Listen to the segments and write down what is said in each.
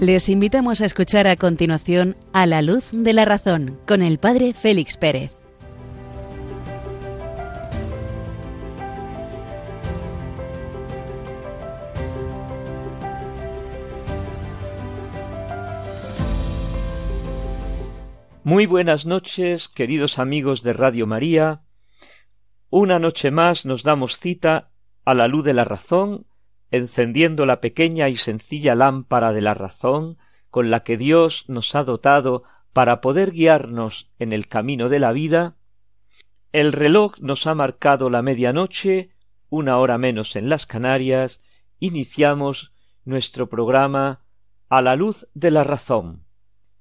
Les invitamos a escuchar a continuación A la luz de la razón con el Padre Félix Pérez. Muy buenas noches, queridos amigos de Radio María. Una noche más nos damos cita a la luz de la razón encendiendo la pequeña y sencilla lámpara de la razón con la que Dios nos ha dotado para poder guiarnos en el camino de la vida, el reloj nos ha marcado la medianoche, una hora menos en las Canarias, iniciamos nuestro programa a la luz de la razón.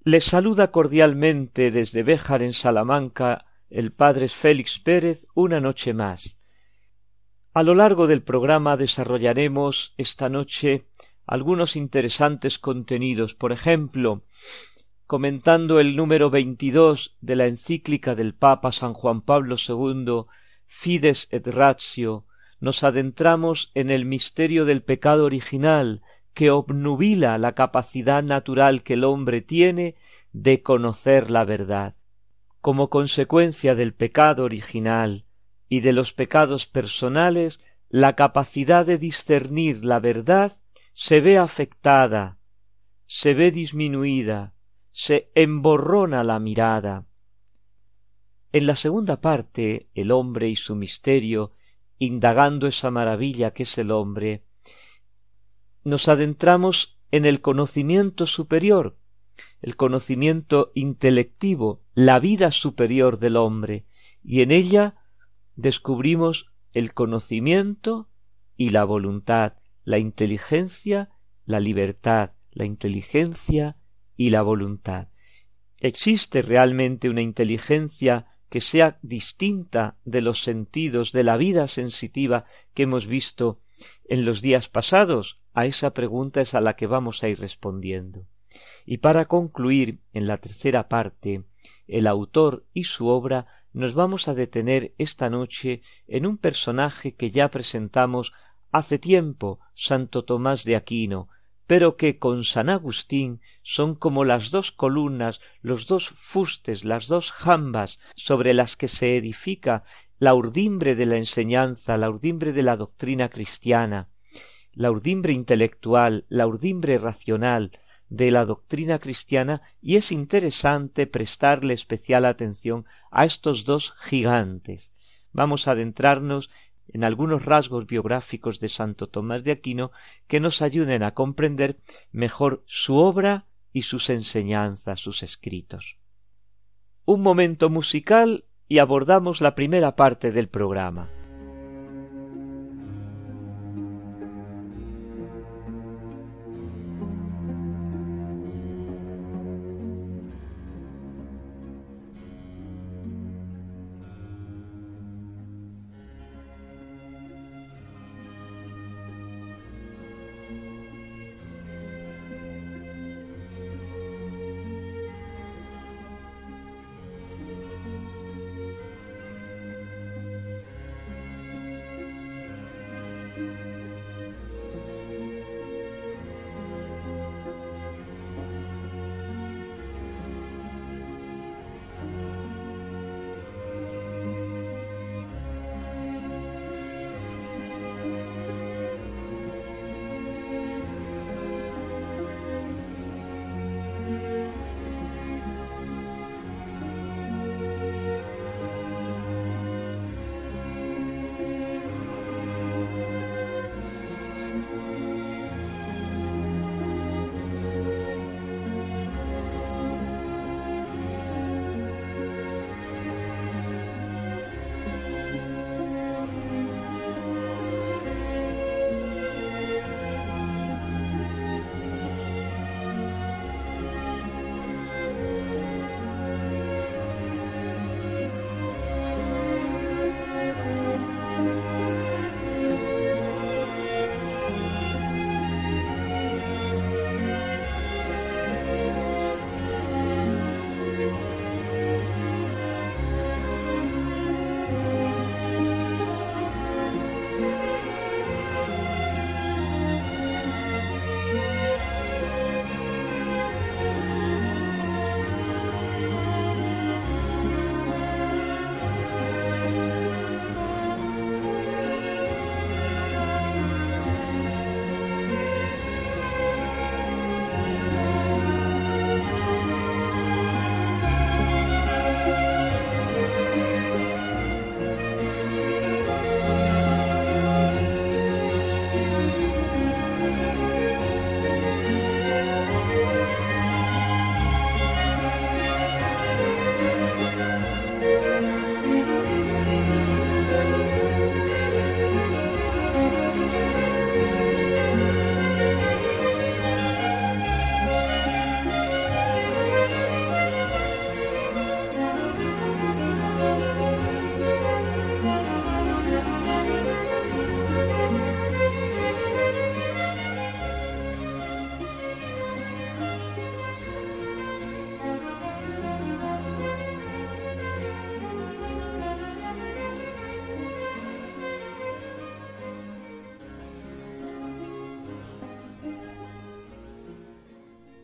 Les saluda cordialmente desde Béjar en Salamanca el padre Félix Pérez una noche más a lo largo del programa desarrollaremos esta noche algunos interesantes contenidos, por ejemplo, comentando el número veintidós de la encíclica del Papa San Juan Pablo II, Fides et Ratio, nos adentramos en el misterio del pecado original que obnubila la capacidad natural que el hombre tiene de conocer la verdad. Como consecuencia del pecado original, y de los pecados personales la capacidad de discernir la verdad se ve afectada, se ve disminuida, se emborrona la mirada. En la segunda parte, el hombre y su misterio, indagando esa maravilla que es el hombre, nos adentramos en el conocimiento superior, el conocimiento intelectivo, la vida superior del hombre, y en ella descubrimos el conocimiento y la voluntad, la inteligencia, la libertad, la inteligencia y la voluntad. ¿Existe realmente una inteligencia que sea distinta de los sentidos de la vida sensitiva que hemos visto en los días pasados? A esa pregunta es a la que vamos a ir respondiendo. Y para concluir en la tercera parte, el autor y su obra nos vamos a detener esta noche en un personaje que ya presentamos hace tiempo, Santo Tomás de Aquino, pero que con San Agustín son como las dos columnas, los dos fustes, las dos jambas sobre las que se edifica la urdimbre de la enseñanza, la urdimbre de la doctrina cristiana, la urdimbre intelectual, la urdimbre racional, de la doctrina cristiana y es interesante prestarle especial atención a estos dos gigantes. Vamos a adentrarnos en algunos rasgos biográficos de Santo Tomás de Aquino que nos ayuden a comprender mejor su obra y sus enseñanzas, sus escritos. Un momento musical y abordamos la primera parte del programa.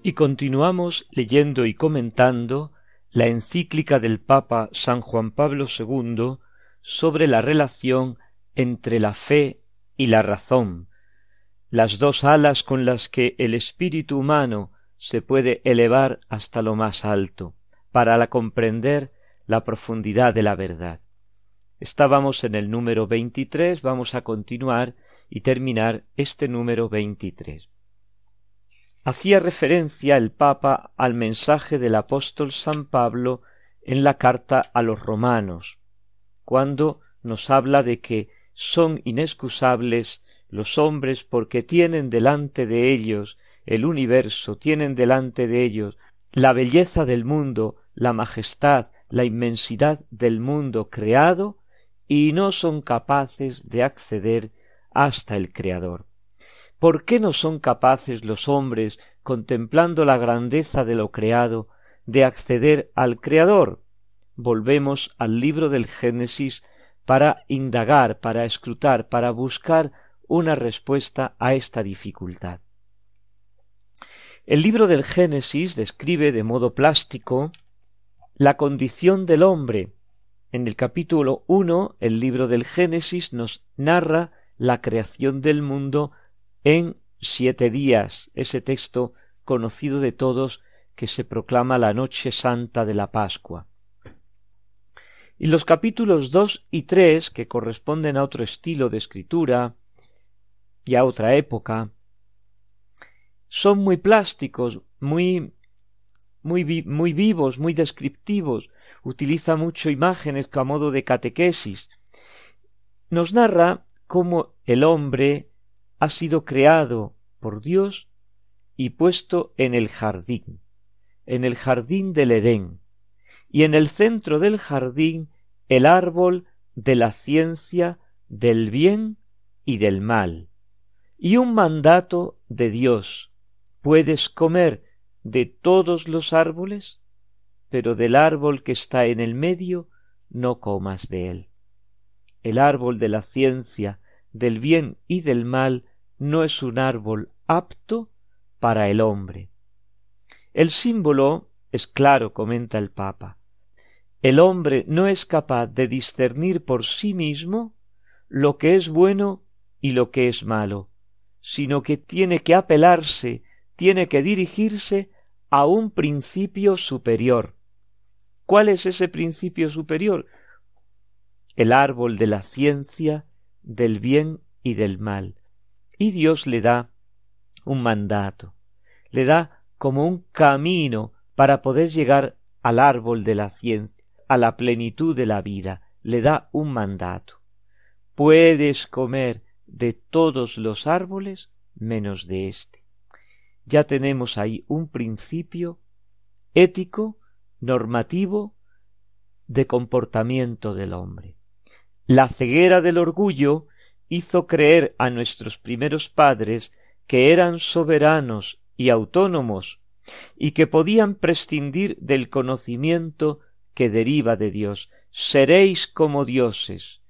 Y continuamos leyendo y comentando la encíclica del Papa San Juan Pablo II sobre la relación entre la fe y la razón, las dos alas con las que el espíritu humano se puede elevar hasta lo más alto, para la comprender la profundidad de la verdad. Estábamos en el número veintitrés, vamos a continuar y terminar este número veintitrés. Hacía referencia el Papa al mensaje del apóstol San Pablo en la carta a los romanos, cuando nos habla de que son inexcusables los hombres porque tienen delante de ellos el universo, tienen delante de ellos la belleza del mundo, la majestad, la inmensidad del mundo creado, y no son capaces de acceder hasta el Creador. ¿Por qué no son capaces los hombres, contemplando la grandeza de lo creado, de acceder al Creador? Volvemos al libro del Génesis para indagar, para escrutar, para buscar una respuesta a esta dificultad. El libro del Génesis describe de modo plástico la condición del hombre. En el capítulo uno, el libro del Génesis nos narra la creación del mundo en siete días, ese texto conocido de todos que se proclama la noche santa de la Pascua. Y los capítulos dos y tres, que corresponden a otro estilo de escritura y a otra época, son muy plásticos, muy muy, muy vivos, muy descriptivos, utiliza mucho imágenes a modo de catequesis. Nos narra cómo el hombre ha sido creado por Dios y puesto en el jardín, en el jardín del Edén, y en el centro del jardín el árbol de la ciencia del bien y del mal, y un mandato de Dios. Puedes comer de todos los árboles, pero del árbol que está en el medio no comas de él. El árbol de la ciencia, del bien y del mal no es un árbol apto para el hombre. El símbolo es claro, comenta el Papa. El hombre no es capaz de discernir por sí mismo lo que es bueno y lo que es malo, sino que tiene que apelarse, tiene que dirigirse a un principio superior. ¿Cuál es ese principio superior? El árbol de la ciencia, del bien y del mal. Y Dios le da un mandato, le da como un camino para poder llegar al árbol de la ciencia, a la plenitud de la vida, le da un mandato. Puedes comer de todos los árboles menos de éste. Ya tenemos ahí un principio ético, normativo, de comportamiento del hombre. La ceguera del orgullo hizo creer a nuestros primeros padres que eran soberanos y autónomos y que podían prescindir del conocimiento que deriva de Dios. Seréis como dioses.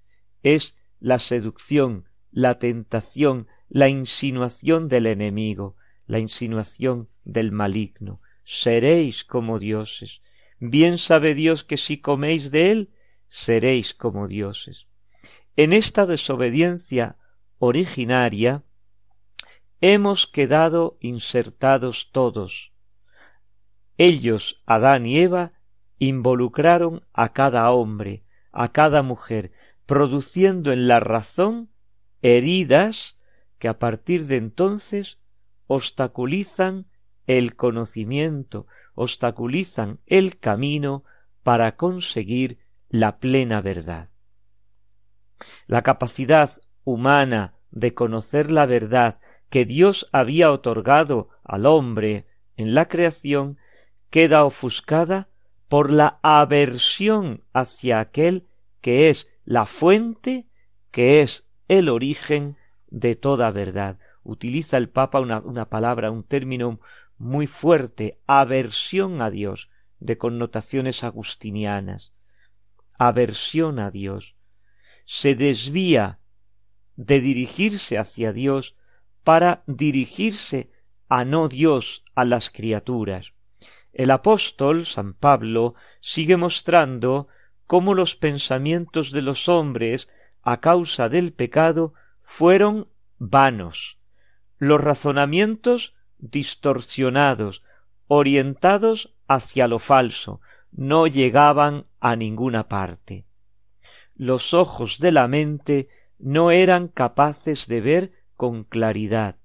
Es la seducción, la tentación, la insinuación del enemigo, la insinuación del maligno. Seréis como dioses. Bien sabe Dios que si coméis de él, seréis como dioses. En esta desobediencia originaria hemos quedado insertados todos. Ellos, Adán y Eva, involucraron a cada hombre, a cada mujer, produciendo en la razón heridas que a partir de entonces obstaculizan el conocimiento, obstaculizan el camino para conseguir la plena verdad. La capacidad humana de conocer la verdad que Dios había otorgado al hombre en la creación queda ofuscada por la aversión hacia aquel que es la fuente, que es el origen de toda verdad. Utiliza el Papa una, una palabra, un término muy fuerte, aversión a Dios, de connotaciones agustinianas. Aversión a Dios se desvía de dirigirse hacia Dios para dirigirse a no Dios a las criaturas. El apóstol San Pablo sigue mostrando cómo los pensamientos de los hombres a causa del pecado fueron vanos, los razonamientos distorsionados, orientados hacia lo falso, no llegaban a ninguna parte. Los ojos de la mente no eran capaces de ver con claridad,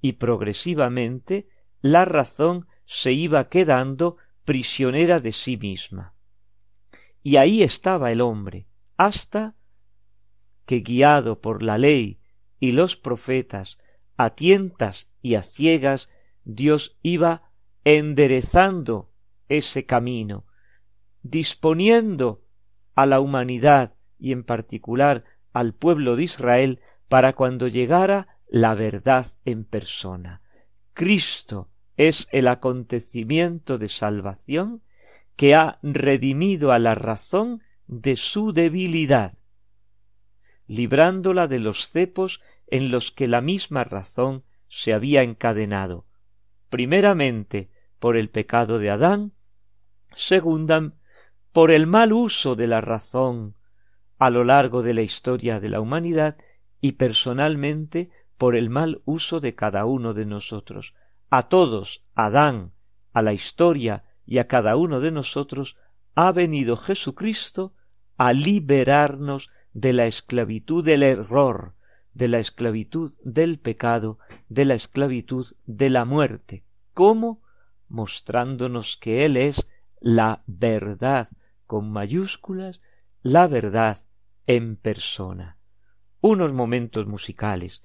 y progresivamente la razón se iba quedando prisionera de sí misma. Y ahí estaba el hombre, hasta que guiado por la ley y los profetas, a tientas y a ciegas, Dios iba enderezando ese camino, disponiendo a la humanidad y en particular al pueblo de Israel para cuando llegara la verdad en persona. Cristo es el acontecimiento de salvación que ha redimido a la razón de su debilidad, librándola de los cepos en los que la misma razón se había encadenado, primeramente por el pecado de Adán, segunda por el mal uso de la razón a lo largo de la historia de la humanidad y personalmente por el mal uso de cada uno de nosotros. A todos, Adán, a la historia y a cada uno de nosotros, ha venido Jesucristo a liberarnos de la esclavitud del error, de la esclavitud del pecado, de la esclavitud de la muerte. ¿Cómo? Mostrándonos que Él es la verdad con mayúsculas, la verdad en persona. Unos momentos musicales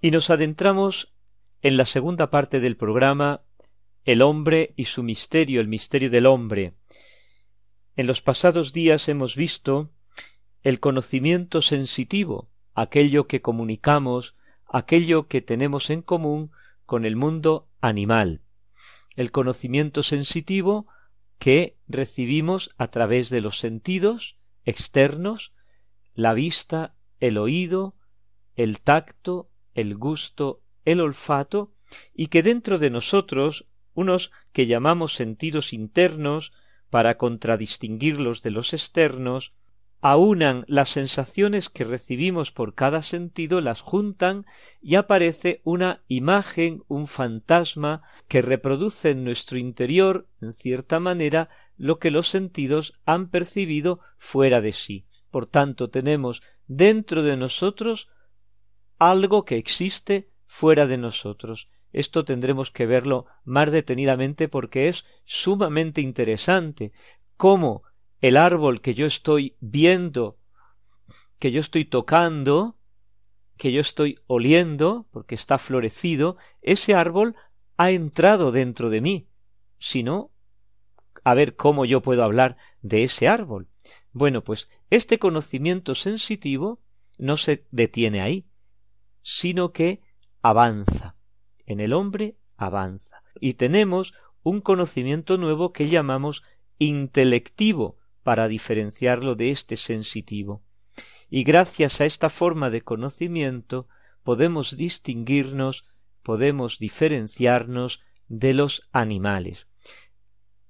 Y nos adentramos en la segunda parte del programa El hombre y su misterio, el misterio del hombre. En los pasados días hemos visto el conocimiento sensitivo, aquello que comunicamos, aquello que tenemos en común con el mundo animal. El conocimiento sensitivo que recibimos a través de los sentidos externos, la vista, el oído, el tacto, el gusto, el olfato, y que dentro de nosotros unos que llamamos sentidos internos para contradistinguirlos de los externos, aunan las sensaciones que recibimos por cada sentido, las juntan y aparece una imagen, un fantasma que reproduce en nuestro interior, en cierta manera, lo que los sentidos han percibido fuera de sí. Por tanto, tenemos dentro de nosotros algo que existe fuera de nosotros. Esto tendremos que verlo más detenidamente porque es sumamente interesante cómo el árbol que yo estoy viendo, que yo estoy tocando, que yo estoy oliendo, porque está florecido, ese árbol ha entrado dentro de mí. Si no, a ver cómo yo puedo hablar de ese árbol. Bueno, pues este conocimiento sensitivo no se detiene ahí, sino que avanza. En el hombre avanza. Y tenemos un conocimiento nuevo que llamamos intelectivo, para diferenciarlo de este sensitivo. Y gracias a esta forma de conocimiento podemos distinguirnos, podemos diferenciarnos de los animales.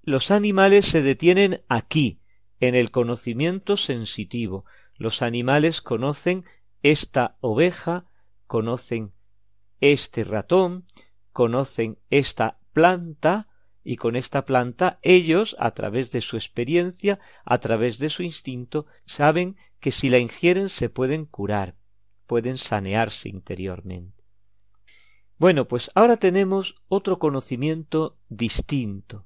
Los animales se detienen aquí, en el conocimiento sensitivo. Los animales conocen esta oveja, conocen este ratón, conocen esta planta, y con esta planta ellos, a través de su experiencia, a través de su instinto, saben que si la ingieren se pueden curar, pueden sanearse interiormente. Bueno, pues ahora tenemos otro conocimiento distinto.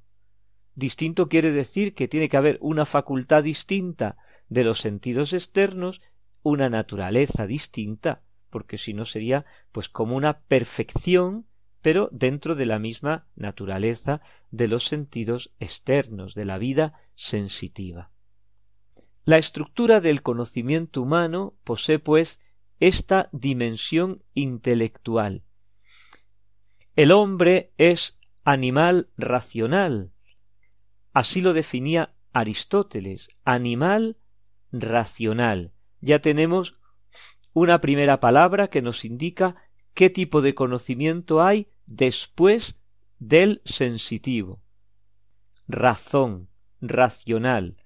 Distinto quiere decir que tiene que haber una facultad distinta de los sentidos externos, una naturaleza distinta, porque si no sería pues como una perfección pero dentro de la misma naturaleza de los sentidos externos, de la vida sensitiva. La estructura del conocimiento humano posee, pues, esta dimensión intelectual. El hombre es animal racional. Así lo definía Aristóteles, animal racional. Ya tenemos una primera palabra que nos indica qué tipo de conocimiento hay después del sensitivo. Razón, racional,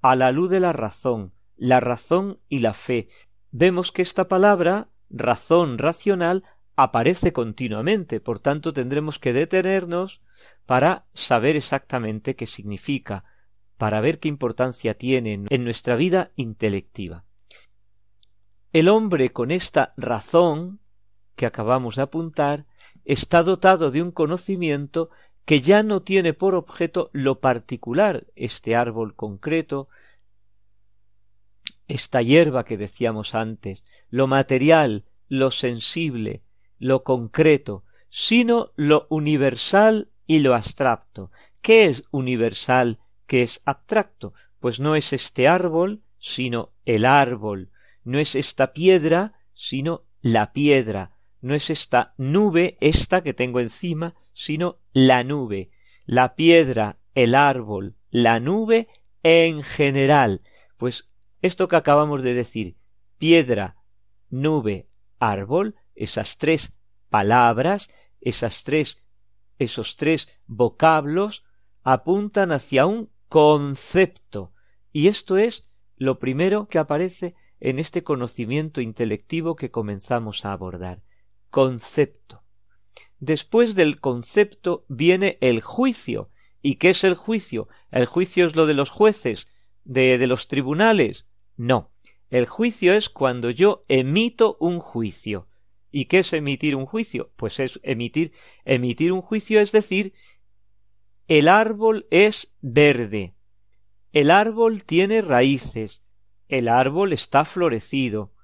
a la luz de la razón, la razón y la fe. Vemos que esta palabra, razón racional, aparece continuamente, por tanto tendremos que detenernos para saber exactamente qué significa, para ver qué importancia tiene en nuestra vida intelectiva. El hombre con esta razón que acabamos de apuntar está dotado de un conocimiento que ya no tiene por objeto lo particular, este árbol concreto, esta hierba que decíamos antes, lo material, lo sensible, lo concreto, sino lo universal y lo abstracto. ¿Qué es universal? ¿Qué es abstracto? Pues no es este árbol, sino el árbol, no es esta piedra, sino la piedra, no es esta nube, esta que tengo encima, sino la nube, la piedra, el árbol, la nube en general. Pues esto que acabamos de decir, piedra, nube, árbol, esas tres palabras, esas tres, esos tres vocablos, apuntan hacia un concepto. Y esto es lo primero que aparece en este conocimiento intelectivo que comenzamos a abordar concepto. Después del concepto viene el juicio. ¿Y qué es el juicio? ¿El juicio es lo de los jueces, de, de los tribunales? No. El juicio es cuando yo emito un juicio. ¿Y qué es emitir un juicio? Pues es emitir, emitir un juicio es decir, el árbol es verde, el árbol tiene raíces, el árbol está florecido.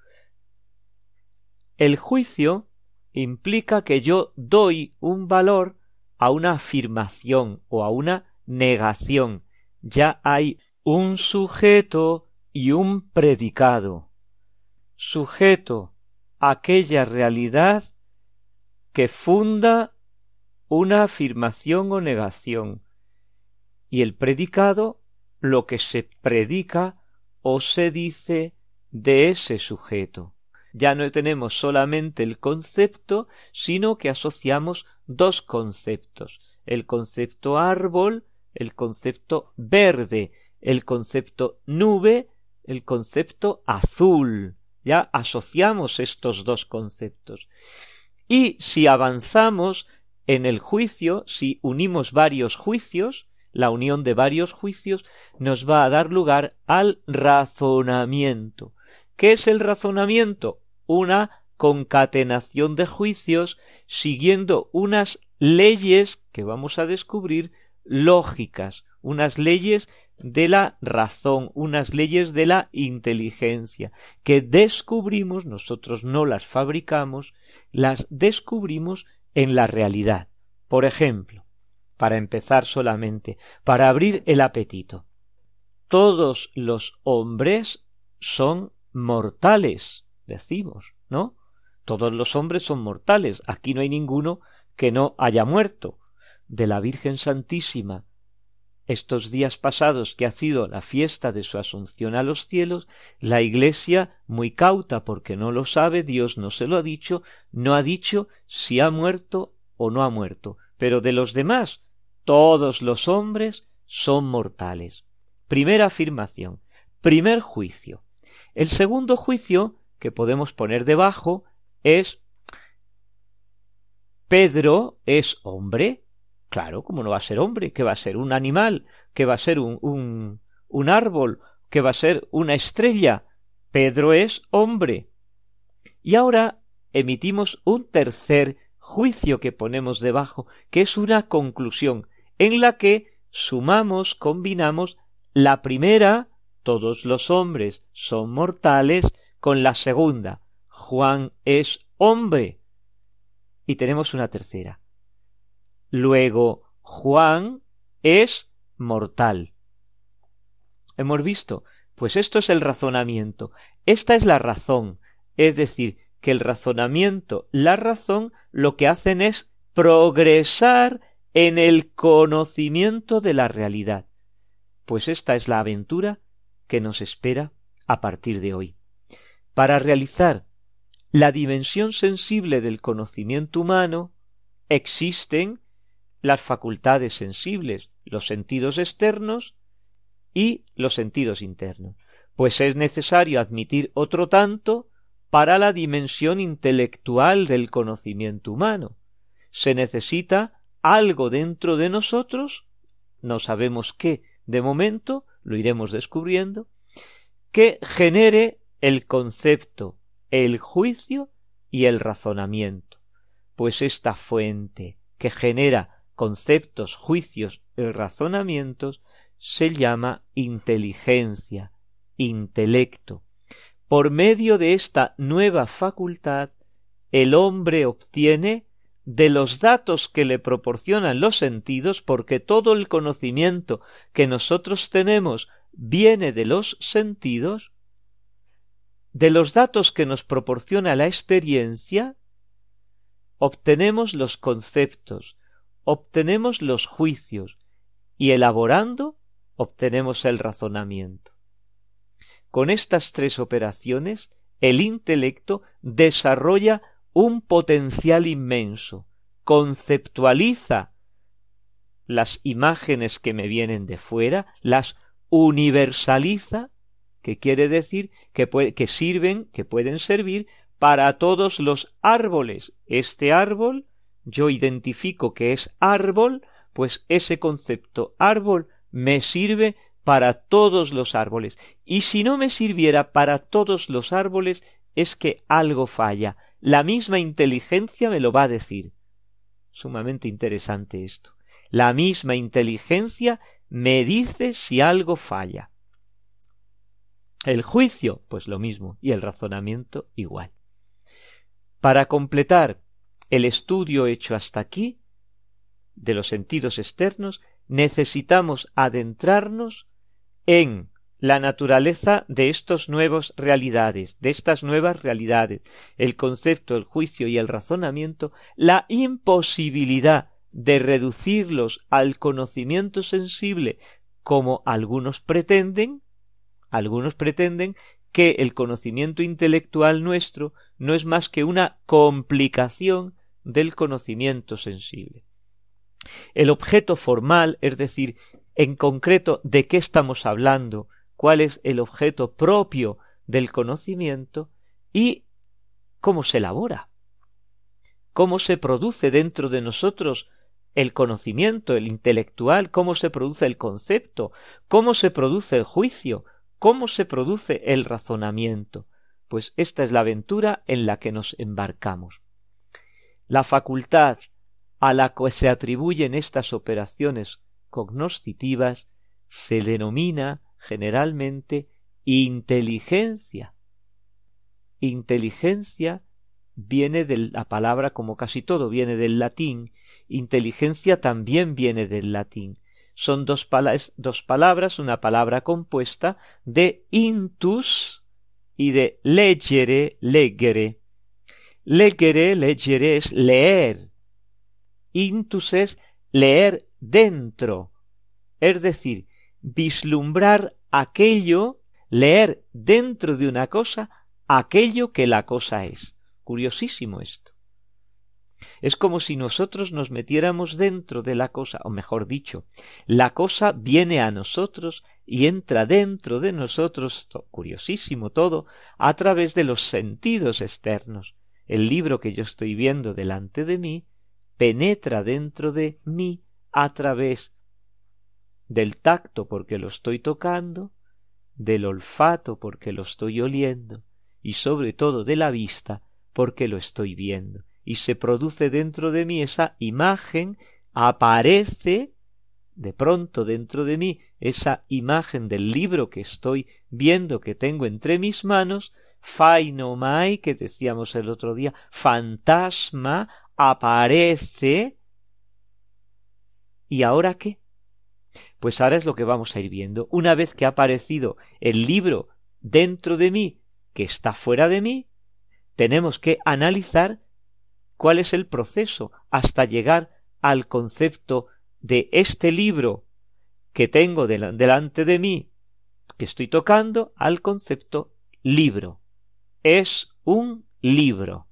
El juicio implica que yo doy un valor a una afirmación o a una negación. Ya hay un sujeto y un predicado. Sujeto aquella realidad que funda una afirmación o negación, y el predicado lo que se predica o se dice de ese sujeto. Ya no tenemos solamente el concepto, sino que asociamos dos conceptos, el concepto árbol, el concepto verde, el concepto nube, el concepto azul. Ya asociamos estos dos conceptos. Y si avanzamos en el juicio, si unimos varios juicios, la unión de varios juicios nos va a dar lugar al razonamiento. ¿Qué es el razonamiento? Una concatenación de juicios siguiendo unas leyes que vamos a descubrir lógicas, unas leyes de la razón, unas leyes de la inteligencia, que descubrimos, nosotros no las fabricamos, las descubrimos en la realidad. Por ejemplo, para empezar solamente, para abrir el apetito. Todos los hombres son mortales, decimos, ¿no? Todos los hombres son mortales. Aquí no hay ninguno que no haya muerto. De la Virgen Santísima estos días pasados que ha sido la fiesta de su asunción a los cielos, la Iglesia, muy cauta porque no lo sabe, Dios no se lo ha dicho, no ha dicho si ha muerto o no ha muerto, pero de los demás, todos los hombres son mortales. Primera afirmación. Primer juicio. El segundo juicio que podemos poner debajo es Pedro es hombre, Claro, como no va a ser hombre, que va a ser un animal, que va a ser un, un, un árbol, que va a ser una estrella. Pedro es hombre. Y ahora emitimos un tercer juicio que ponemos debajo, que es una conclusión, en la que sumamos, combinamos la primera, todos los hombres son mortales, con la segunda, Juan es hombre. Y tenemos una tercera. Luego, Juan es mortal. Hemos visto, pues esto es el razonamiento. Esta es la razón. Es decir, que el razonamiento, la razón, lo que hacen es progresar en el conocimiento de la realidad. Pues esta es la aventura que nos espera a partir de hoy. Para realizar la dimensión sensible del conocimiento humano existen las facultades sensibles, los sentidos externos y los sentidos internos, pues es necesario admitir otro tanto para la dimensión intelectual del conocimiento humano. Se necesita algo dentro de nosotros, no sabemos qué, de momento, lo iremos descubriendo, que genere el concepto, el juicio y el razonamiento, pues esta fuente que genera conceptos, juicios y razonamientos se llama inteligencia, intelecto. Por medio de esta nueva facultad, el hombre obtiene de los datos que le proporcionan los sentidos, porque todo el conocimiento que nosotros tenemos viene de los sentidos, de los datos que nos proporciona la experiencia, obtenemos los conceptos, obtenemos los juicios y elaborando obtenemos el razonamiento. Con estas tres operaciones, el intelecto desarrolla un potencial inmenso, conceptualiza las imágenes que me vienen de fuera, las universaliza, que quiere decir que, sirven, que pueden servir para todos los árboles. Este árbol yo identifico que es árbol, pues ese concepto árbol me sirve para todos los árboles. Y si no me sirviera para todos los árboles, es que algo falla. La misma inteligencia me lo va a decir. Sumamente interesante esto. La misma inteligencia me dice si algo falla. El juicio, pues lo mismo, y el razonamiento igual. Para completar el estudio hecho hasta aquí, de los sentidos externos, necesitamos adentrarnos en la naturaleza de estos nuevos realidades, de estas nuevas realidades, el concepto, el juicio y el razonamiento, la imposibilidad de reducirlos al conocimiento sensible como algunos pretenden, algunos pretenden que el conocimiento intelectual nuestro no es más que una complicación del conocimiento sensible. El objeto formal, es decir, en concreto de qué estamos hablando, cuál es el objeto propio del conocimiento y cómo se elabora, cómo se produce dentro de nosotros el conocimiento, el intelectual, cómo se produce el concepto, cómo se produce el juicio, cómo se produce el razonamiento. Pues esta es la aventura en la que nos embarcamos. La facultad a la que se atribuyen estas operaciones cognoscitivas se denomina generalmente inteligencia. Inteligencia viene de la palabra, como casi todo viene del latín, inteligencia también viene del latín. Son dos, dos palabras, una palabra compuesta de intus y de legere, legere. Legere, legere es leer. Intus es leer dentro, es decir, vislumbrar aquello, leer dentro de una cosa aquello que la cosa es. Curiosísimo esto. Es como si nosotros nos metiéramos dentro de la cosa, o mejor dicho, la cosa viene a nosotros y entra dentro de nosotros, curiosísimo todo, a través de los sentidos externos. El libro que yo estoy viendo delante de mí penetra dentro de mí a través del tacto porque lo estoy tocando, del olfato porque lo estoy oliendo y sobre todo de la vista porque lo estoy viendo. Y se produce dentro de mí esa imagen, aparece de pronto dentro de mí esa imagen del libro que estoy viendo que tengo entre mis manos, fainomai que decíamos el otro día, fantasma, aparece. ¿Y ahora qué? Pues ahora es lo que vamos a ir viendo. Una vez que ha aparecido el libro dentro de mí, que está fuera de mí, tenemos que analizar cuál es el proceso hasta llegar al concepto de este libro que tengo delante de mí, que estoy tocando, al concepto libro. Es un libro.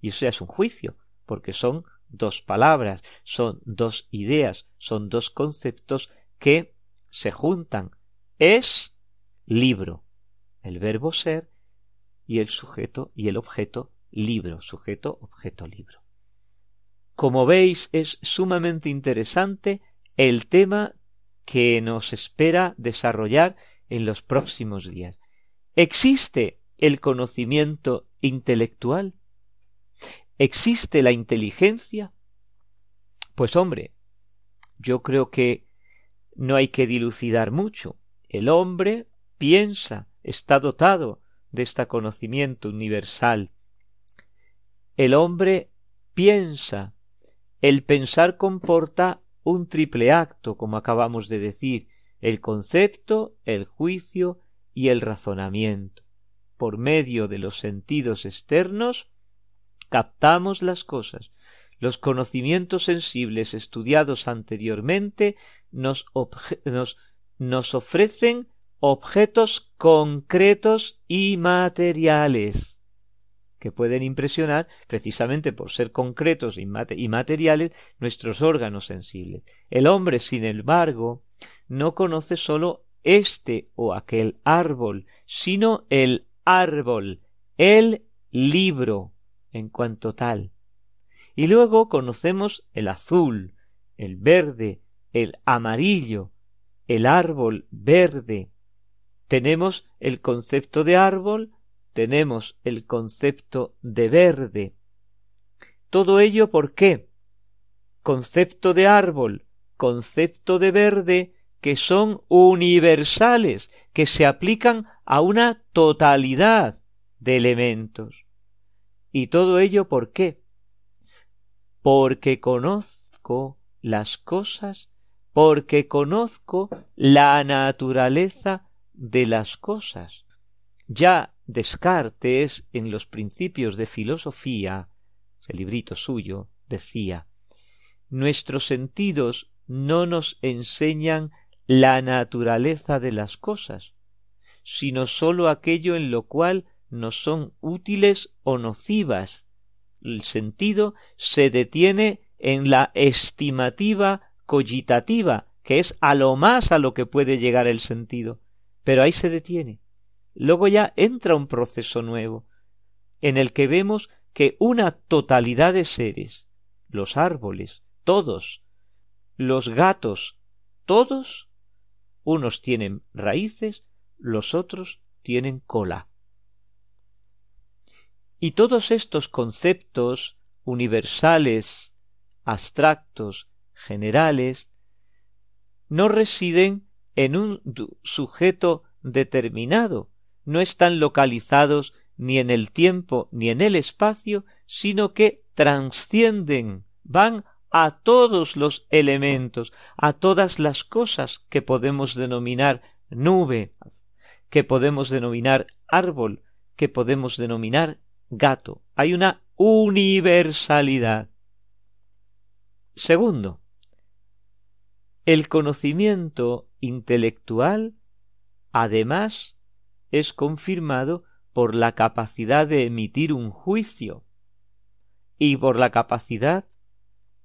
Y eso ya es un juicio, porque son dos palabras, son dos ideas, son dos conceptos que se juntan. Es libro, el verbo ser y el sujeto y el objeto libro, sujeto, objeto, libro. Como veis, es sumamente interesante el tema que nos espera desarrollar en los próximos días. ¿Existe el conocimiento intelectual? ¿Existe la inteligencia? Pues hombre, yo creo que no hay que dilucidar mucho. El hombre piensa, está dotado de este conocimiento universal. El hombre piensa. El pensar comporta un triple acto, como acabamos de decir, el concepto, el juicio y el razonamiento. Por medio de los sentidos externos, captamos las cosas. Los conocimientos sensibles estudiados anteriormente nos, nos, ofrecen objetos concretos y materiales que pueden impresionar precisamente por ser concretos y materiales nuestros órganos sensibles. El hombre, sin embargo, no conoce sólo este o aquel árbol, sino el árbol, el libro, en cuanto tal. Y luego conocemos el azul, el verde, el amarillo, el árbol verde. Tenemos el concepto de árbol, tenemos el concepto de verde. Todo ello ¿por qué? Concepto de árbol, concepto de verde, que son universales, que se aplican a una totalidad de elementos. ¿Y todo ello por qué? porque conozco las cosas, porque conozco la naturaleza de las cosas. Ya Descartes, en los principios de filosofía, ese librito suyo, decía Nuestros sentidos no nos enseñan la naturaleza de las cosas, sino sólo aquello en lo cual nos son útiles o nocivas. El sentido se detiene en la estimativa cogitativa, que es a lo más a lo que puede llegar el sentido, pero ahí se detiene. Luego ya entra un proceso nuevo, en el que vemos que una totalidad de seres, los árboles, todos, los gatos, todos, unos tienen raíces, los otros tienen cola. Y todos estos conceptos universales, abstractos, generales, no residen en un sujeto determinado, no están localizados ni en el tiempo ni en el espacio, sino que trascienden, van a todos los elementos, a todas las cosas que podemos denominar nube, que podemos denominar árbol, que podemos denominar gato. Hay una universalidad. Segundo, el conocimiento intelectual, además, es confirmado por la capacidad de emitir un juicio y por la capacidad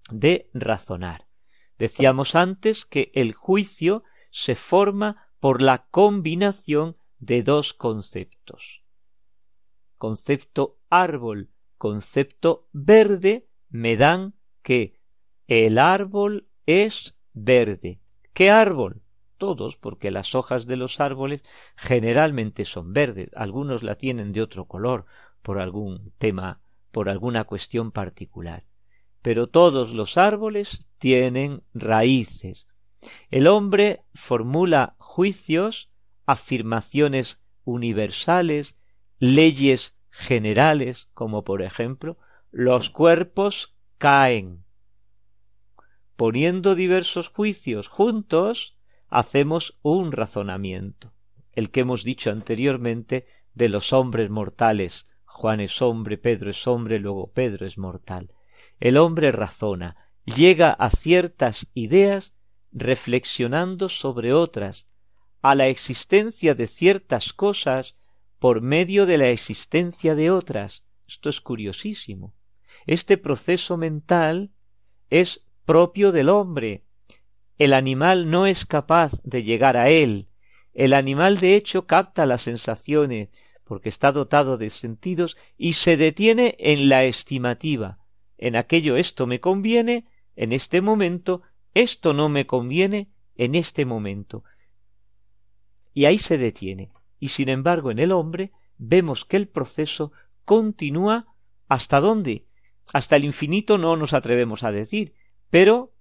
de razonar. Decíamos antes que el juicio se forma por la combinación de dos conceptos. Concepto árbol, concepto verde, me dan que el árbol es verde. ¿Qué árbol? todos, porque las hojas de los árboles generalmente son verdes, algunos la tienen de otro color, por algún tema, por alguna cuestión particular. Pero todos los árboles tienen raíces. El hombre formula juicios, afirmaciones universales, leyes generales, como por ejemplo, los cuerpos caen. Poniendo diversos juicios juntos, hacemos un razonamiento, el que hemos dicho anteriormente de los hombres mortales. Juan es hombre, Pedro es hombre, luego Pedro es mortal. El hombre razona, llega a ciertas ideas reflexionando sobre otras, a la existencia de ciertas cosas por medio de la existencia de otras. Esto es curiosísimo. Este proceso mental es propio del hombre, el animal no es capaz de llegar a él. El animal de hecho capta las sensaciones porque está dotado de sentidos y se detiene en la estimativa, en aquello esto me conviene en este momento, esto no me conviene en este momento. Y ahí se detiene. Y sin embargo en el hombre vemos que el proceso continúa hasta dónde? Hasta el infinito no nos atrevemos a decir, pero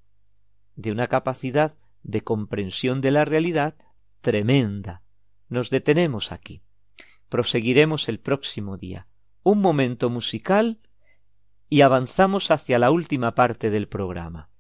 de una capacidad de comprensión de la realidad tremenda. Nos detenemos aquí. Proseguiremos el próximo día. Un momento musical y avanzamos hacia la última parte del programa.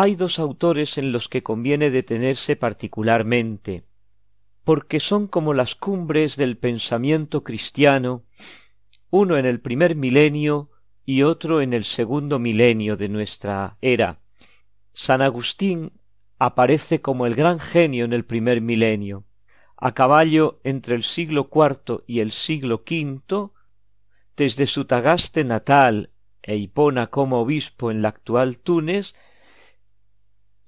Hay dos autores en los que conviene detenerse particularmente, porque son como las cumbres del pensamiento cristiano, uno en el primer milenio y otro en el segundo milenio de nuestra era. San Agustín aparece como el gran genio en el primer milenio, a caballo entre el siglo IV y el siglo V, desde su Tagaste natal e Hipona como obispo en la actual Túnez,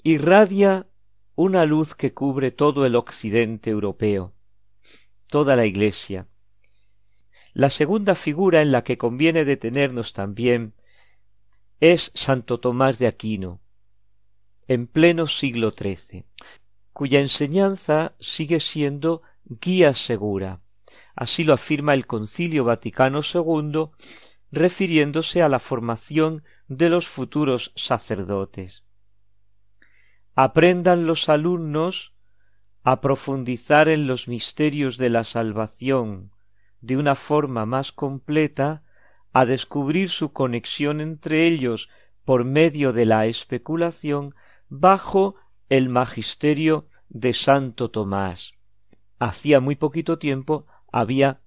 irradia una luz que cubre todo el occidente europeo, toda la Iglesia. La segunda figura en la que conviene detenernos también es Santo Tomás de Aquino, en pleno siglo XIII, cuya enseñanza sigue siendo guía segura. Así lo afirma el Concilio Vaticano II, refiriéndose a la formación de los futuros sacerdotes aprendan los alumnos a profundizar en los misterios de la salvación de una forma más completa, a descubrir su conexión entre ellos por medio de la especulación bajo el magisterio de Santo Tomás. Hacía muy poquito tiempo había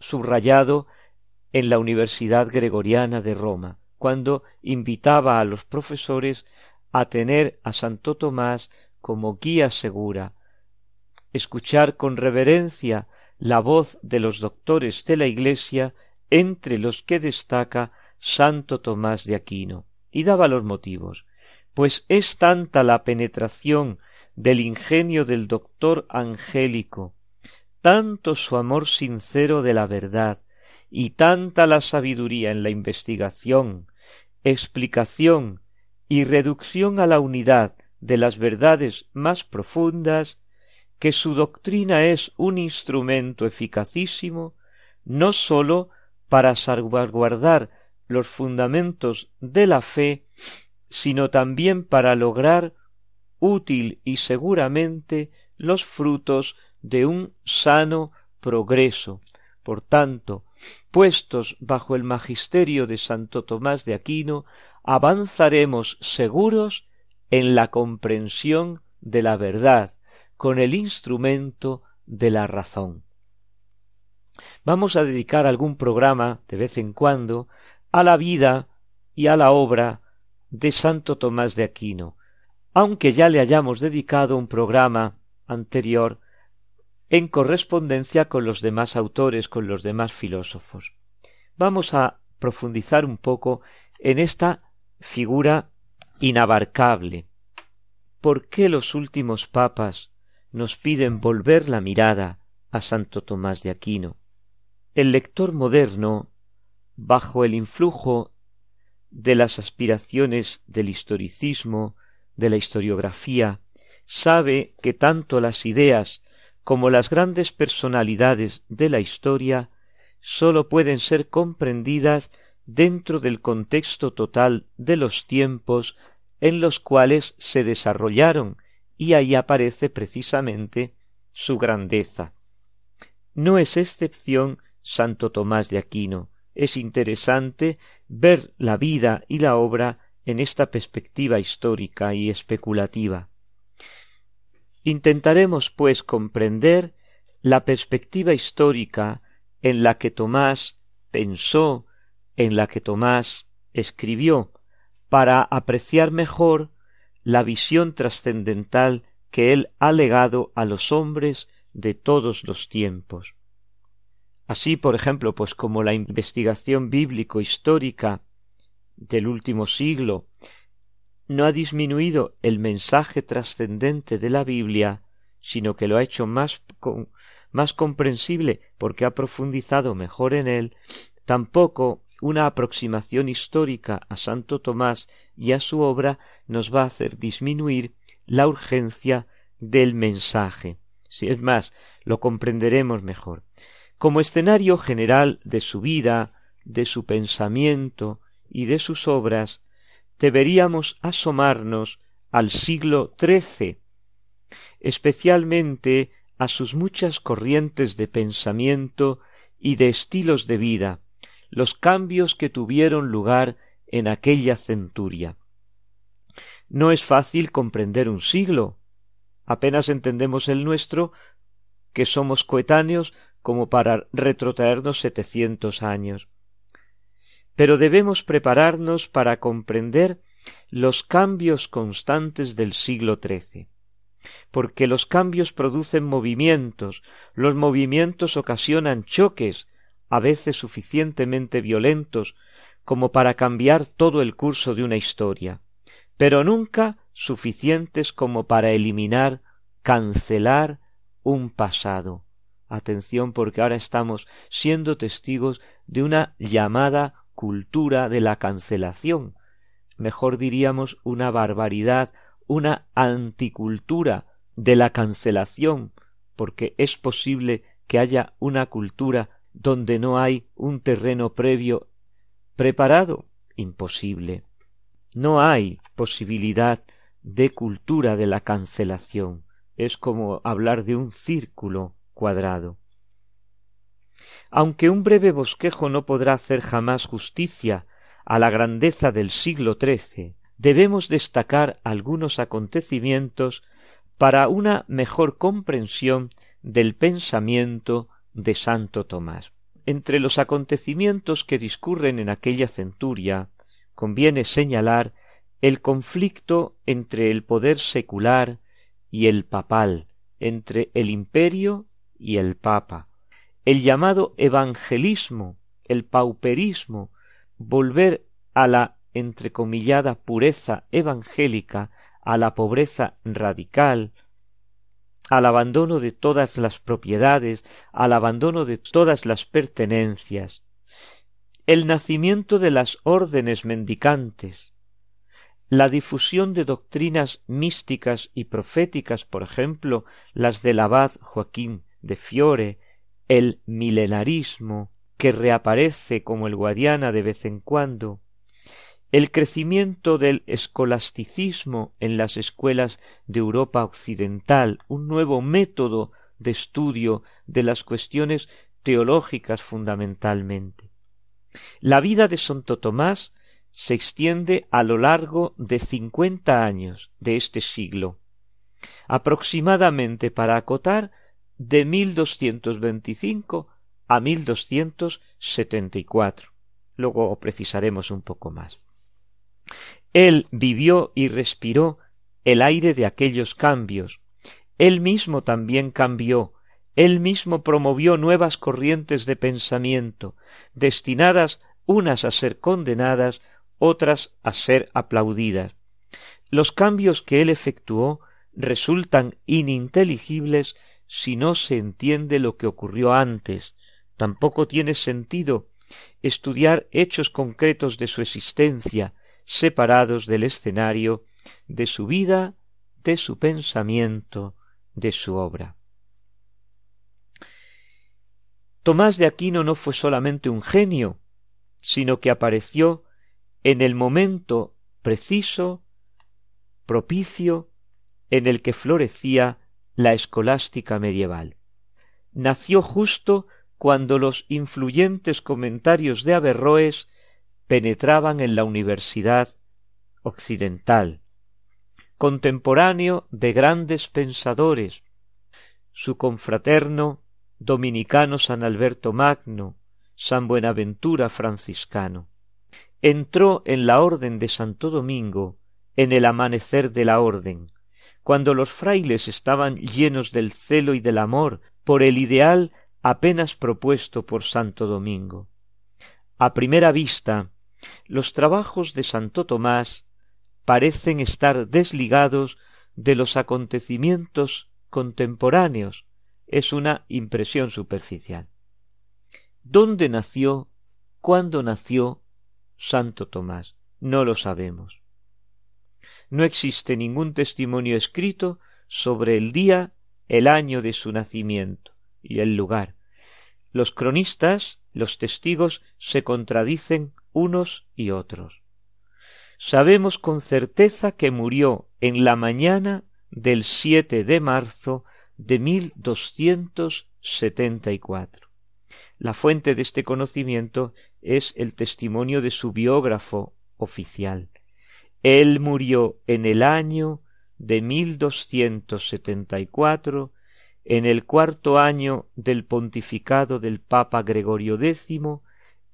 subrayado en la Universidad Gregoriana de Roma, cuando invitaba a los profesores a tener a Santo Tomás como guía segura, escuchar con reverencia la voz de los doctores de la Iglesia, entre los que destaca Santo Tomás de Aquino, y daba los motivos, pues es tanta la penetración del ingenio del doctor angélico, tanto su amor sincero de la verdad, y tanta la sabiduría en la investigación, explicación y reducción a la unidad de las verdades más profundas, que su doctrina es un instrumento eficacísimo no sólo para salvaguardar los fundamentos de la fe, sino también para lograr útil y seguramente los frutos de un sano progreso. Por tanto, puestos bajo el magisterio de Santo Tomás de Aquino, avanzaremos seguros en la comprensión de la verdad con el instrumento de la razón. Vamos a dedicar algún programa de vez en cuando a la vida y a la obra de Santo Tomás de Aquino, aunque ya le hayamos dedicado un programa anterior en correspondencia con los demás autores, con los demás filósofos. Vamos a profundizar un poco en esta figura inabarcable. ¿Por qué los últimos papas nos piden volver la mirada a Santo Tomás de Aquino? El lector moderno, bajo el influjo de las aspiraciones del historicismo, de la historiografía, sabe que tanto las ideas como las grandes personalidades de la historia sólo pueden ser comprendidas dentro del contexto total de los tiempos en los cuales se desarrollaron y ahí aparece precisamente su grandeza. No es excepción Santo Tomás de Aquino. Es interesante ver la vida y la obra en esta perspectiva histórica y especulativa. Intentaremos, pues, comprender la perspectiva histórica en la que Tomás pensó en la que Tomás escribió para apreciar mejor la visión trascendental que él ha legado a los hombres de todos los tiempos. Así, por ejemplo, pues como la investigación bíblico histórica del último siglo no ha disminuido el mensaje trascendente de la Biblia, sino que lo ha hecho más, más comprensible porque ha profundizado mejor en él, tampoco una aproximación histórica a Santo Tomás y a su obra nos va a hacer disminuir la urgencia del mensaje. Si es más, lo comprenderemos mejor. Como escenario general de su vida, de su pensamiento y de sus obras, deberíamos asomarnos al siglo XIII, especialmente a sus muchas corrientes de pensamiento y de estilos de vida, los cambios que tuvieron lugar en aquella centuria. No es fácil comprender un siglo. Apenas entendemos el nuestro, que somos coetáneos como para retrotraernos setecientos años. Pero debemos prepararnos para comprender los cambios constantes del siglo XIII, porque los cambios producen movimientos, los movimientos ocasionan choques, a veces suficientemente violentos como para cambiar todo el curso de una historia, pero nunca suficientes como para eliminar, cancelar un pasado. Atención porque ahora estamos siendo testigos de una llamada cultura de la cancelación, mejor diríamos una barbaridad, una anticultura de la cancelación, porque es posible que haya una cultura donde no hay un terreno previo preparado. Imposible. No hay posibilidad de cultura de la cancelación. Es como hablar de un círculo cuadrado. Aunque un breve bosquejo no podrá hacer jamás justicia a la grandeza del siglo XIII, debemos destacar algunos acontecimientos para una mejor comprensión del pensamiento de Santo Tomás. Entre los acontecimientos que discurren en aquella centuria, conviene señalar el conflicto entre el poder secular y el papal, entre el imperio y el papa, el llamado evangelismo, el pauperismo, volver a la entrecomillada pureza evangélica, a la pobreza radical, al abandono de todas las propiedades, al abandono de todas las pertenencias, el nacimiento de las órdenes mendicantes, la difusión de doctrinas místicas y proféticas, por ejemplo, las del abad Joaquín de Fiore, el milenarismo, que reaparece como el Guadiana de vez en cuando, el crecimiento del escolasticismo en las escuelas de Europa occidental, un nuevo método de estudio de las cuestiones teológicas fundamentalmente. La vida de Santo Tomás se extiende a lo largo de cincuenta años de este siglo, aproximadamente para acotar de 1225 a 1274. Luego precisaremos un poco más. Él vivió y respiró el aire de aquellos cambios. Él mismo también cambió, él mismo promovió nuevas corrientes de pensamiento, destinadas unas a ser condenadas, otras a ser aplaudidas. Los cambios que él efectuó resultan ininteligibles si no se entiende lo que ocurrió antes, Tampoco tiene sentido estudiar hechos concretos de su existencia, separados del escenario de su vida, de su pensamiento, de su obra. Tomás de Aquino no fue solamente un genio, sino que apareció en el momento preciso, propicio, en el que florecía la escolástica medieval. Nació justo cuando los influyentes comentarios de Averroes penetraban en la universidad occidental, contemporáneo de grandes pensadores, su confraterno dominicano San Alberto Magno, San Buenaventura franciscano. Entró en la orden de Santo Domingo en el amanecer de la orden, cuando los frailes estaban llenos del celo y del amor por el ideal apenas propuesto por Santo Domingo. A primera vista, los trabajos de Santo Tomás parecen estar desligados de los acontecimientos contemporáneos. Es una impresión superficial. ¿Dónde nació? ¿Cuándo nació Santo Tomás? No lo sabemos. No existe ningún testimonio escrito sobre el día, el año de su nacimiento y el lugar. Los cronistas, los testigos, se contradicen unos y otros. Sabemos con certeza que murió en la mañana del 7 de marzo de 1274. La fuente de este conocimiento es el testimonio de su biógrafo oficial. Él murió en el año de 1274, en el cuarto año del pontificado del Papa Gregorio X,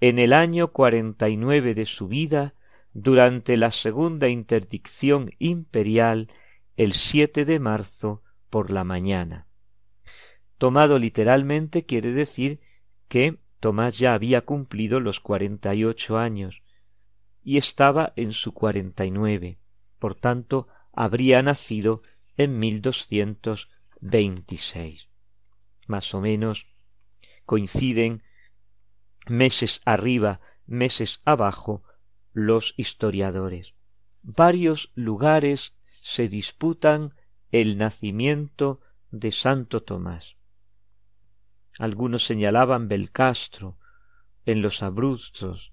en el año cuarenta y nueve de su vida, durante la segunda interdicción imperial, el siete de marzo por la mañana. Tomado literalmente quiere decir que Tomás ya había cumplido los cuarenta y ocho años y estaba en su cuarenta y nueve, por tanto habría nacido en mil doscientos veintiséis. Más o menos coinciden meses arriba, meses abajo, los historiadores. Varios lugares se disputan el nacimiento de Santo Tomás. Algunos señalaban Belcastro, en los Abruzos,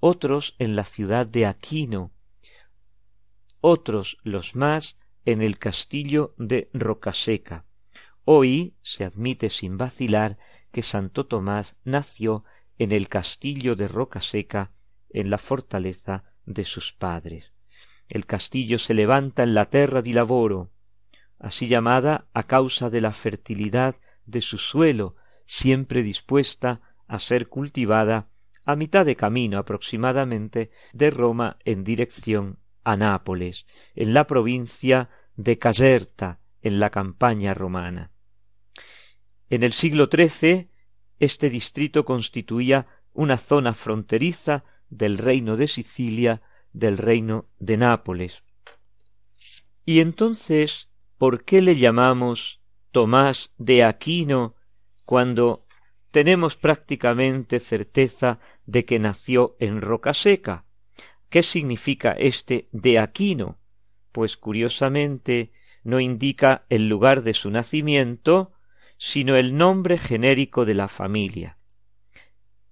otros en la ciudad de Aquino, otros los más en el castillo de Rocaseca. Hoy se admite sin vacilar que Santo Tomás nació en el castillo de Rocaseca, en la fortaleza de sus padres. El castillo se levanta en la terra di lavoro, así llamada a causa de la fertilidad de su suelo, siempre dispuesta a ser cultivada a mitad de camino aproximadamente de Roma en dirección a Nápoles, en la provincia de Caserta, en la campaña romana. En el siglo XIII, este distrito constituía una zona fronteriza del reino de Sicilia, del reino de Nápoles. Y entonces, ¿por qué le llamamos Tomás de Aquino cuando tenemos prácticamente certeza de que nació en Roca Seca? ¿Qué significa este de Aquino? Pues curiosamente no indica el lugar de su nacimiento, sino el nombre genérico de la familia.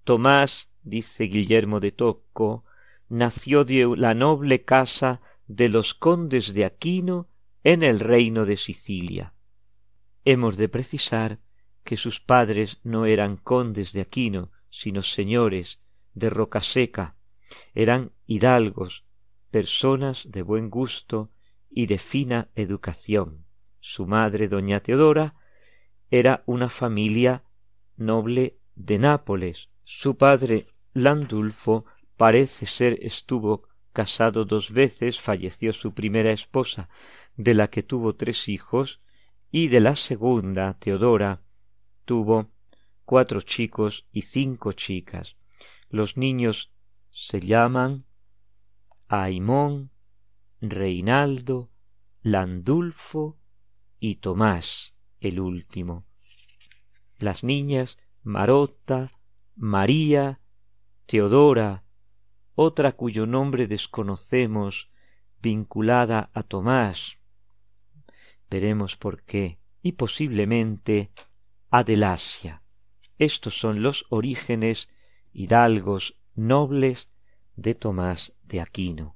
Tomás, dice Guillermo de Tocco, nació de la noble casa de los condes de Aquino en el reino de Sicilia. Hemos de precisar que sus padres no eran condes de Aquino, sino señores de Rocaseca, eran hidalgos, personas de buen gusto y de fina educación. Su madre, doña Teodora, era una familia noble de Nápoles. Su padre, Landulfo, parece ser estuvo casado dos veces, falleció su primera esposa, de la que tuvo tres hijos, y de la segunda, Teodora, tuvo cuatro chicos y cinco chicas. Los niños se llaman Aimón, Reinaldo, Landulfo y Tomás, el último. Las niñas Marota, María, Teodora, otra cuyo nombre desconocemos, vinculada a Tomás. Veremos por qué, y posiblemente Adelasia. Estos son los orígenes hidalgos nobles de Tomás de Aquino.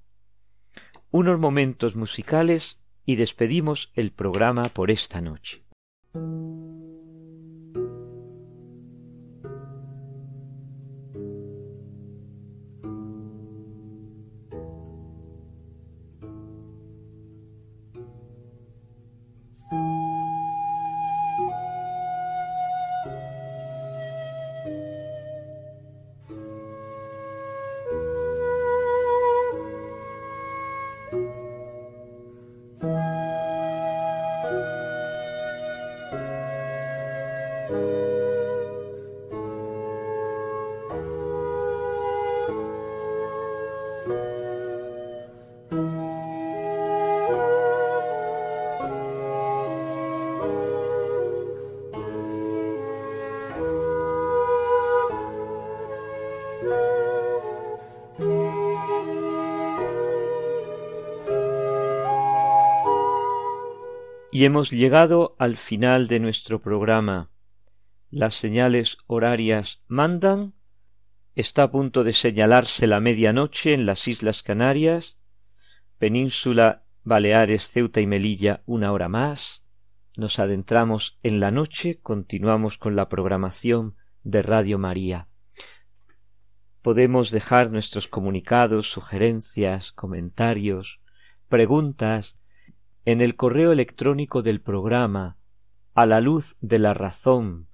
Unos momentos musicales y despedimos el programa por esta noche. thank you Y hemos llegado al final de nuestro programa. Las señales horarias mandan. Está a punto de señalarse la medianoche en las Islas Canarias, Península, Baleares, Ceuta y Melilla una hora más. Nos adentramos en la noche, continuamos con la programación de Radio María. podemos dejar nuestros comunicados, sugerencias, comentarios, preguntas en el correo electrónico del programa a la luz de la razón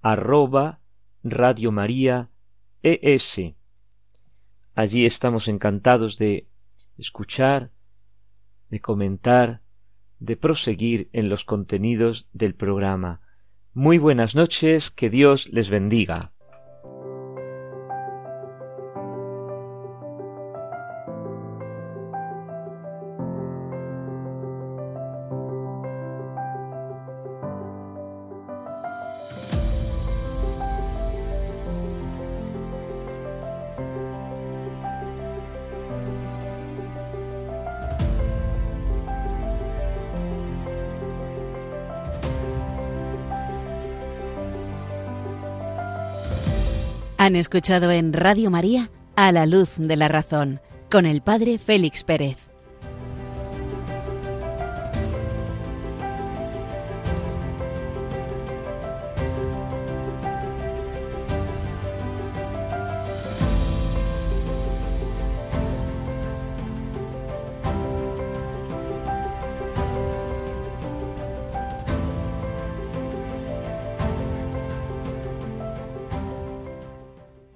arroba Radio María ES. Allí estamos encantados de escuchar, de comentar, de proseguir en los contenidos del programa. Muy buenas noches, que Dios les bendiga. Han escuchado en Radio María A la Luz de la Razón con el Padre Félix Pérez.